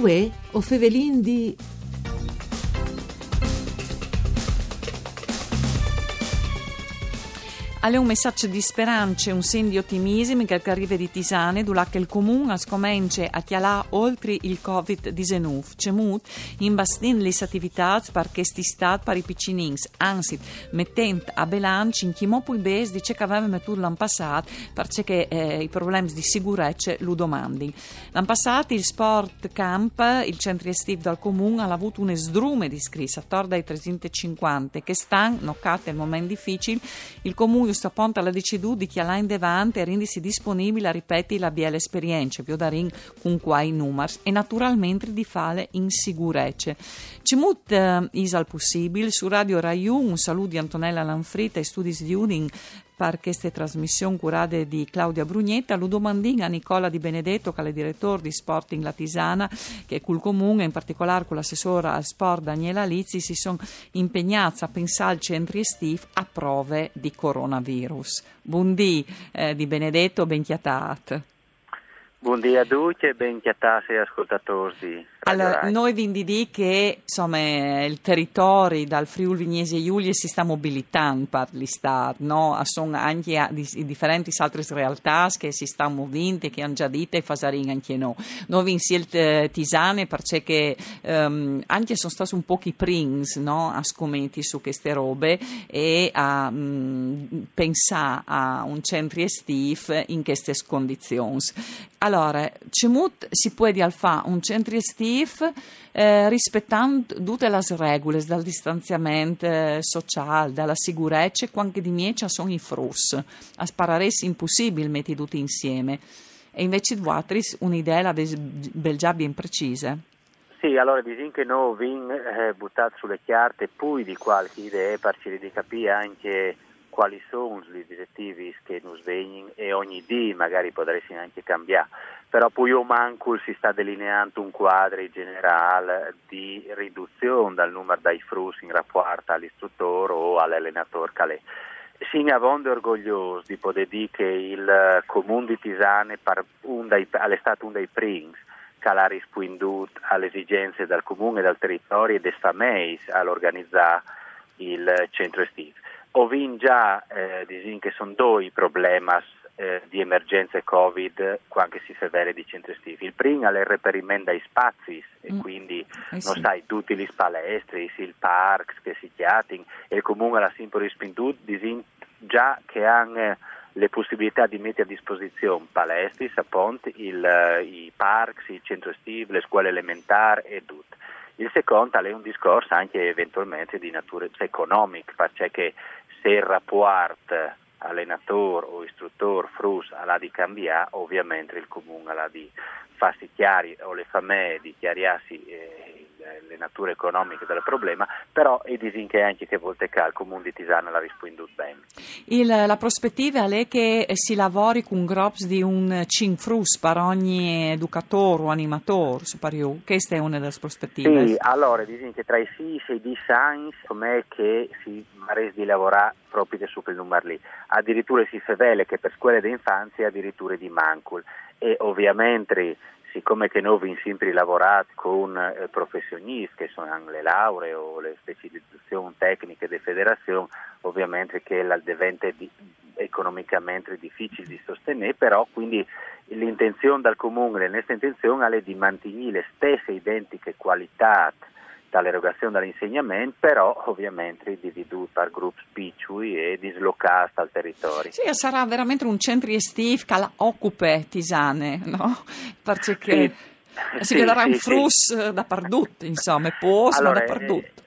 Uè, o fevelin di Alle un messaggio di speranza e un segno di ottimismo che arriva di Tisane, durante il comune scomincia a chialare oltre il Covid-19. C'è molto in bastin le attività per questi stati per i piccinins, anzi, mettendo a bilancio in chi mo poi bes dice che avevamo mettuto l'anno passato perché eh, i problemi di sicurezza lo domandi. L'anno passato il sport camp, il centro estivo del comune, ha avuto un sdrume di iscritti, attorno ai 350, che stanno, noccate il momento difficile, il comune sta ponta la decidu di chialà in devante e disponibile a ripeti la biele esperienze, più da ring con quai numers e naturalmente di fare in sicurezza. Cimut uh, isal possibile su Radio Rai un saluto di Antonella Lanfrita e Studis di Udin per queste trasmissioni curate di Claudia Brugnetta, lo domandin a Nicola Di Benedetto, che è direttore di Sporting Latisana, che col comune, in particolare con l'assessora al sport Daniela Lizzi, si sono impegnati a pensare al centro estiv a prove di coronavirus. Buondì eh, Di Benedetto, ben chiatat. Buondì a tutti e ben chiatati ascoltatori. Allora, noi vi indico che insomma, il territorio dal Friuli Vignesi e Giulia si sta mobilitando per l'Istat, no? sono anche di, differenti altre realtà che si stanno muovendo che hanno già detto e fasarin anche noi. Noi in Silt Tisane perché um, anche sono stati un po' i prins no? a scommetti su queste robe e a um, pensare a un centro estivo in queste condizioni. Allora, Cemut si può dire fa un centro estivo eh, rispettando tutte le regole dal distanziamento eh, sociale, dalla sicurezza, quanto di miei sono i frus. A sparare è impossibile mettere tutti insieme. E invece di Watris un'idea la già ben precisa. Sì, allora bisogna che noi vin eh, buttati sulle chiarte poi di qualche idea per di capire anche quali sono gli obiettivi che noi vengono e ogni dì magari potresti anche cambiare. Però poi o manco si sta delineando un quadro generale di riduzione del numero dei frus in rapporto all'istruttore o all'allenatore calè. Siamo avonde orgogliosi di poter dire che il comune di Tisane è stato uno dei primi ha risposto alle esigenze del comune, del territorio e dei famiglie all'organizzare il centro estivo. Ovin già eh, disin che sono due problemi eh, di emergenza Covid quando si fa vere di centri estivi. Il primo è il reperimento dei spazi e mm. quindi eh sì. non sai tutti gli palestri, il park che si chiatin e il comune ha sempre rispinto disin già che hanno le possibilità di mettere a disposizione palestri, appunto, il, i park, i centri estivi, le scuole elementari e tutto. Il secondo è un discorso anche eventualmente di natura economica, perché se il rapporto allenatore o istruttore frus ha di cambiare, ovviamente il comune ha di farsi chiari o le famiglie di chiariarsi eh, le nature economiche del problema, però è disinche anche che volte che il comune di Tisana la risponde bene. Il, la prospettiva è che si lavori con groups di un 5 frus per ogni educatore o animatore superiore, questa è una delle prospettive. Sì, allora disinche tra i SIS e i science com'è che si resi di lavorare proprio su quel numero lì. Addirittura si fevele che per scuole d'infanzia addirittura di mancul e ovviamente siccome che noi abbiamo sempre lavorato con eh, professionisti che sono le lauree o le specializzazioni tecniche delle federazioni, ovviamente che diventa di, economicamente difficile di sostenere, però quindi l'intenzione del comune, la nostra intenzione è di mantenere le stesse identiche qualità dall'erogazione dell'insegnamento, però ovviamente dividuto per gruppi piccoli e dislocati al territorio. Sì, sarà veramente un centro estivo che occupa Tisane, no? Perché sì, si sì, vedrà sì, un frus sì. dappertutto, insomma, e post, allora, dappertutto.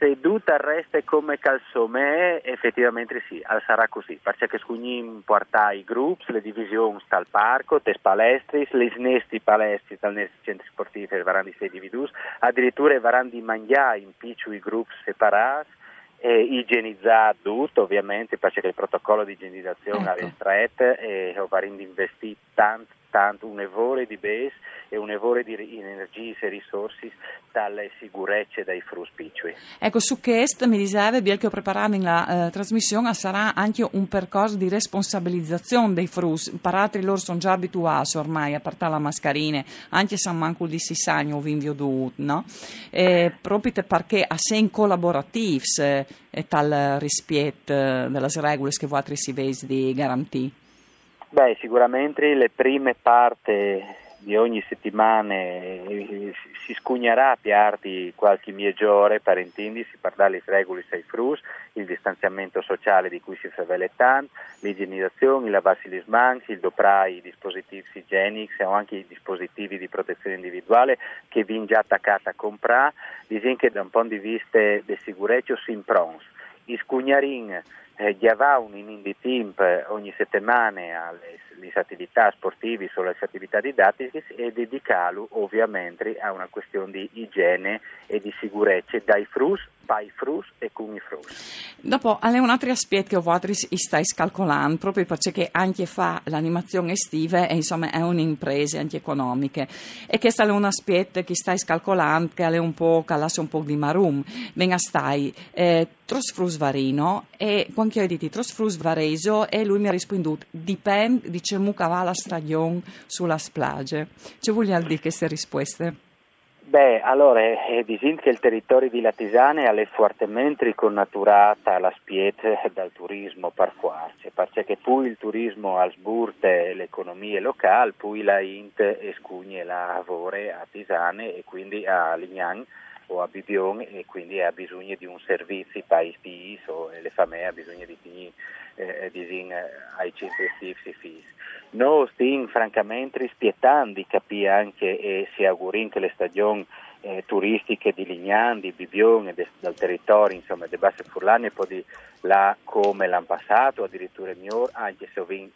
Se tutto resta come calzomè, effettivamente sì, sarà così, perché scugnim porta i gruppi, le divisioni dal parco, le palestri, le snesti palestri dal centri sportivi e varandi sei individus, addirittura varandi mangiare in piccoli gruppi separati, e igienizzare tutto ovviamente perché il protocollo di igienizzazione ecco. è stretto e varandi investire tanto tanto un evore di base e un evore di energie e risorse dalle sicurezze dai fruspicui. Ecco, su questo mi diceva, che ho preparato la eh, trasmissione, sarà anche un percorso di responsabilizzazione dei frus. Imparati loro sono già abituati ormai a portare la mascherina, anche se manco di si sanno o vinvio dovuto, no? E, proprio perché a sen collaborativi eh, e tal rispetto eh, delle regole che voi si vede di garantire. Beh, sicuramente le prime parti di ogni settimana eh, si scugnerà a piardi qualche migliore per intendersi per dare le regole sei frus, il distanziamento sociale di cui si fa tanto, l'igienizzazione, il lavarsi le mani, il doprai i dispositivi igienici o anche i dispositivi di protezione individuale che vi già attaccati a comprare, dicono che da un punto di vista di sicurezza si improns. I scugnarin eh, un in Indie Team ogni settimana alle attività sportive, sulle attività didattiche e dedicarlo ovviamente a una questione di igiene e di sicurezza dai frus, pai frus e come frus. Dopo, alle un altro aspetto che voi stai calcolando, proprio perché anche fa l'animazione estiva e insomma è un'impresa anche economica e questo è un aspetto che stai calcolando che è un po', che un po' di marum, venga stai, eh, tros frus varino e quando ho detto tros frus vareso e lui mi ha risposto dipende di come va la stagione sulla spiaggia. Ci voglio dire queste risposte? Beh, allora, eh, diciamo che il territorio di Latisane è fortemente connaturata alla spiete dal turismo per forza, perché poi il turismo ha sburte l'economia locale, poi la Int escugne la lavore a Tisane e quindi a Lignan o a Bibion e quindi ha bisogno di un servizio per i figli le famiglie ha bisogno di finire eh, eh, ai centri estivi figli. Noi stiamo francamente rispettando di capire anche e si auguriamo che le stagioni eh, turistiche di Lignan, di Bibion e de, del territorio insomma, delle Basse Furlane poi di là come l'anno passato, addirittura migliore, anche se ho vinto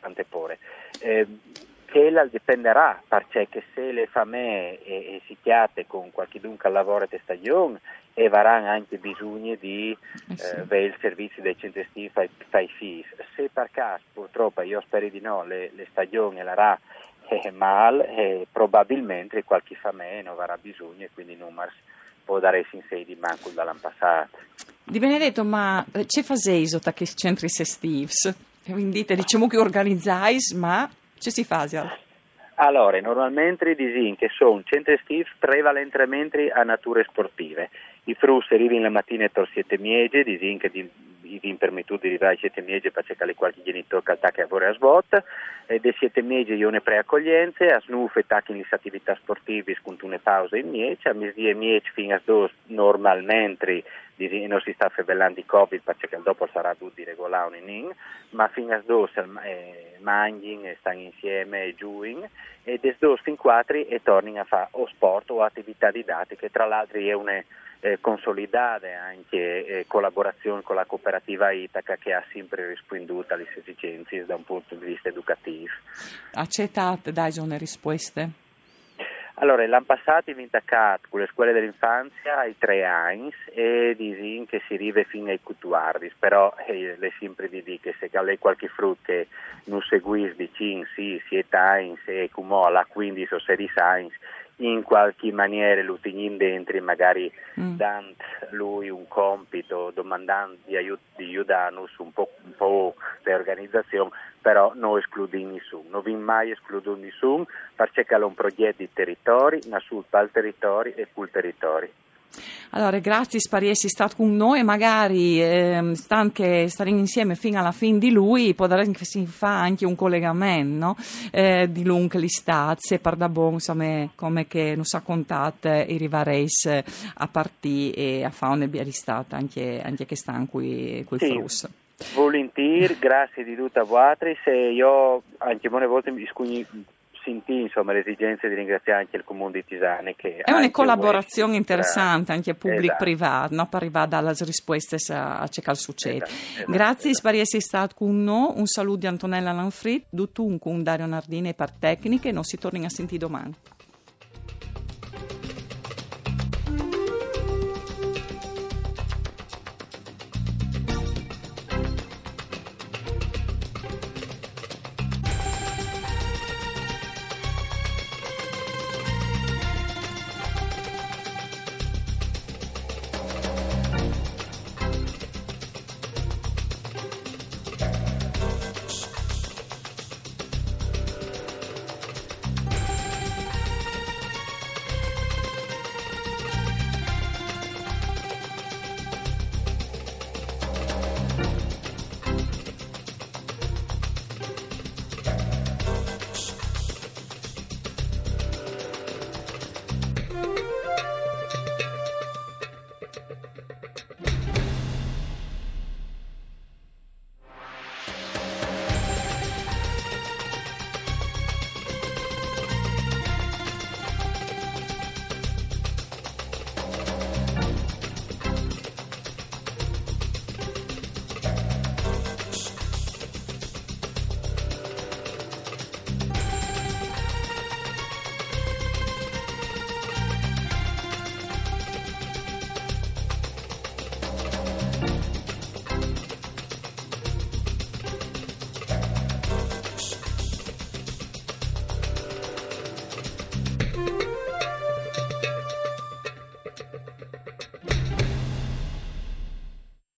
tante pore. Eh, che dipenderà, perché se le famiglie e, e si chiate con qualche dunque lavoro di stagione e avranno anche bisogno di eh, sì. eh, il servizio dei centri estivi fai fis. Se per caso, purtroppo, io spero di no, le, le stagioni la RA eh, mal, eh, probabilmente qualche famiglia non avrà bisogno e quindi numeri può dare in sei di manco dall'anno passato. Di Benedetto, ma eh, c'è faseso tra questi centri estivi? Quindi diciamo che organizzais, ma ci si fa? Allora, normalmente disin che sono centri estivi prevalentemente a nature sportive. I frus arrivano la mattina e torsiete miege, disin che di, di permettuto di arrivare a siete miege per cercare qualche genitore che attacca a vorre a svot, e de siete miege io ne preaccoglienze, a snuf e tacchi le attività sportive con una pausa in miege, a misdie miege fino a dos normalmente non si sta febellando di Covid perché dopo sarà tutti regolare ma fino a dos eh, mangiano e stanno insieme e giuin e des dos fin quattro e tornano a fare o sport o attività didattiche, tra l'altro è una eh, consolidata anche eh, collaborazione con la cooperativa Itaca che ha sempre risponduto alle esigenze da un punto di vista educativo. Accettate, dai, sono risposte? Allora, l'anno passato abbiamo attaccato con le scuole dell'infanzia ai tre anni e dicono che si arriva fino ai cutuardis, però eh, le sempre di dire che se hai qualche frutto che non seguisci vicino, sì, si è anni e alla 15 o 16 anni, in qualche maniera teniamo dentro, magari mm. dando lui un compito, domandando di, aiut- di aiutarnos un po', un po' l'organizzazione, però non escludiamo nessuno, non vi mai escludo nessuno perché è un progetto di territori, ma sul pal territorio e sul territorio. Allora, grazie per essere stato con noi e magari eh, anche stare insieme fino alla fine di lui, potrà che si fa anche un collegamento no? eh, di lungo le stazie per da buon, insomma, come che non sa contate i rivareis a partire e a fare una biaristata anche, anche che stanno qui quel sì. Frus. Volentieri, grazie di tutta a voi, se io anche molte volte mi scugni sentì insomma, l'esigenza di ringraziare anche il comune di Tisane. Che è una collaborazione interessante anche pubblico-privato esatto. no? per arrivare dalle risposte a ciò che succede. Esatto, Grazie esatto. per essere stato con noi, un saluto di Antonella Lanfrit, tutto un con Dario Nardini per tecniche, non si torna a sentire domani.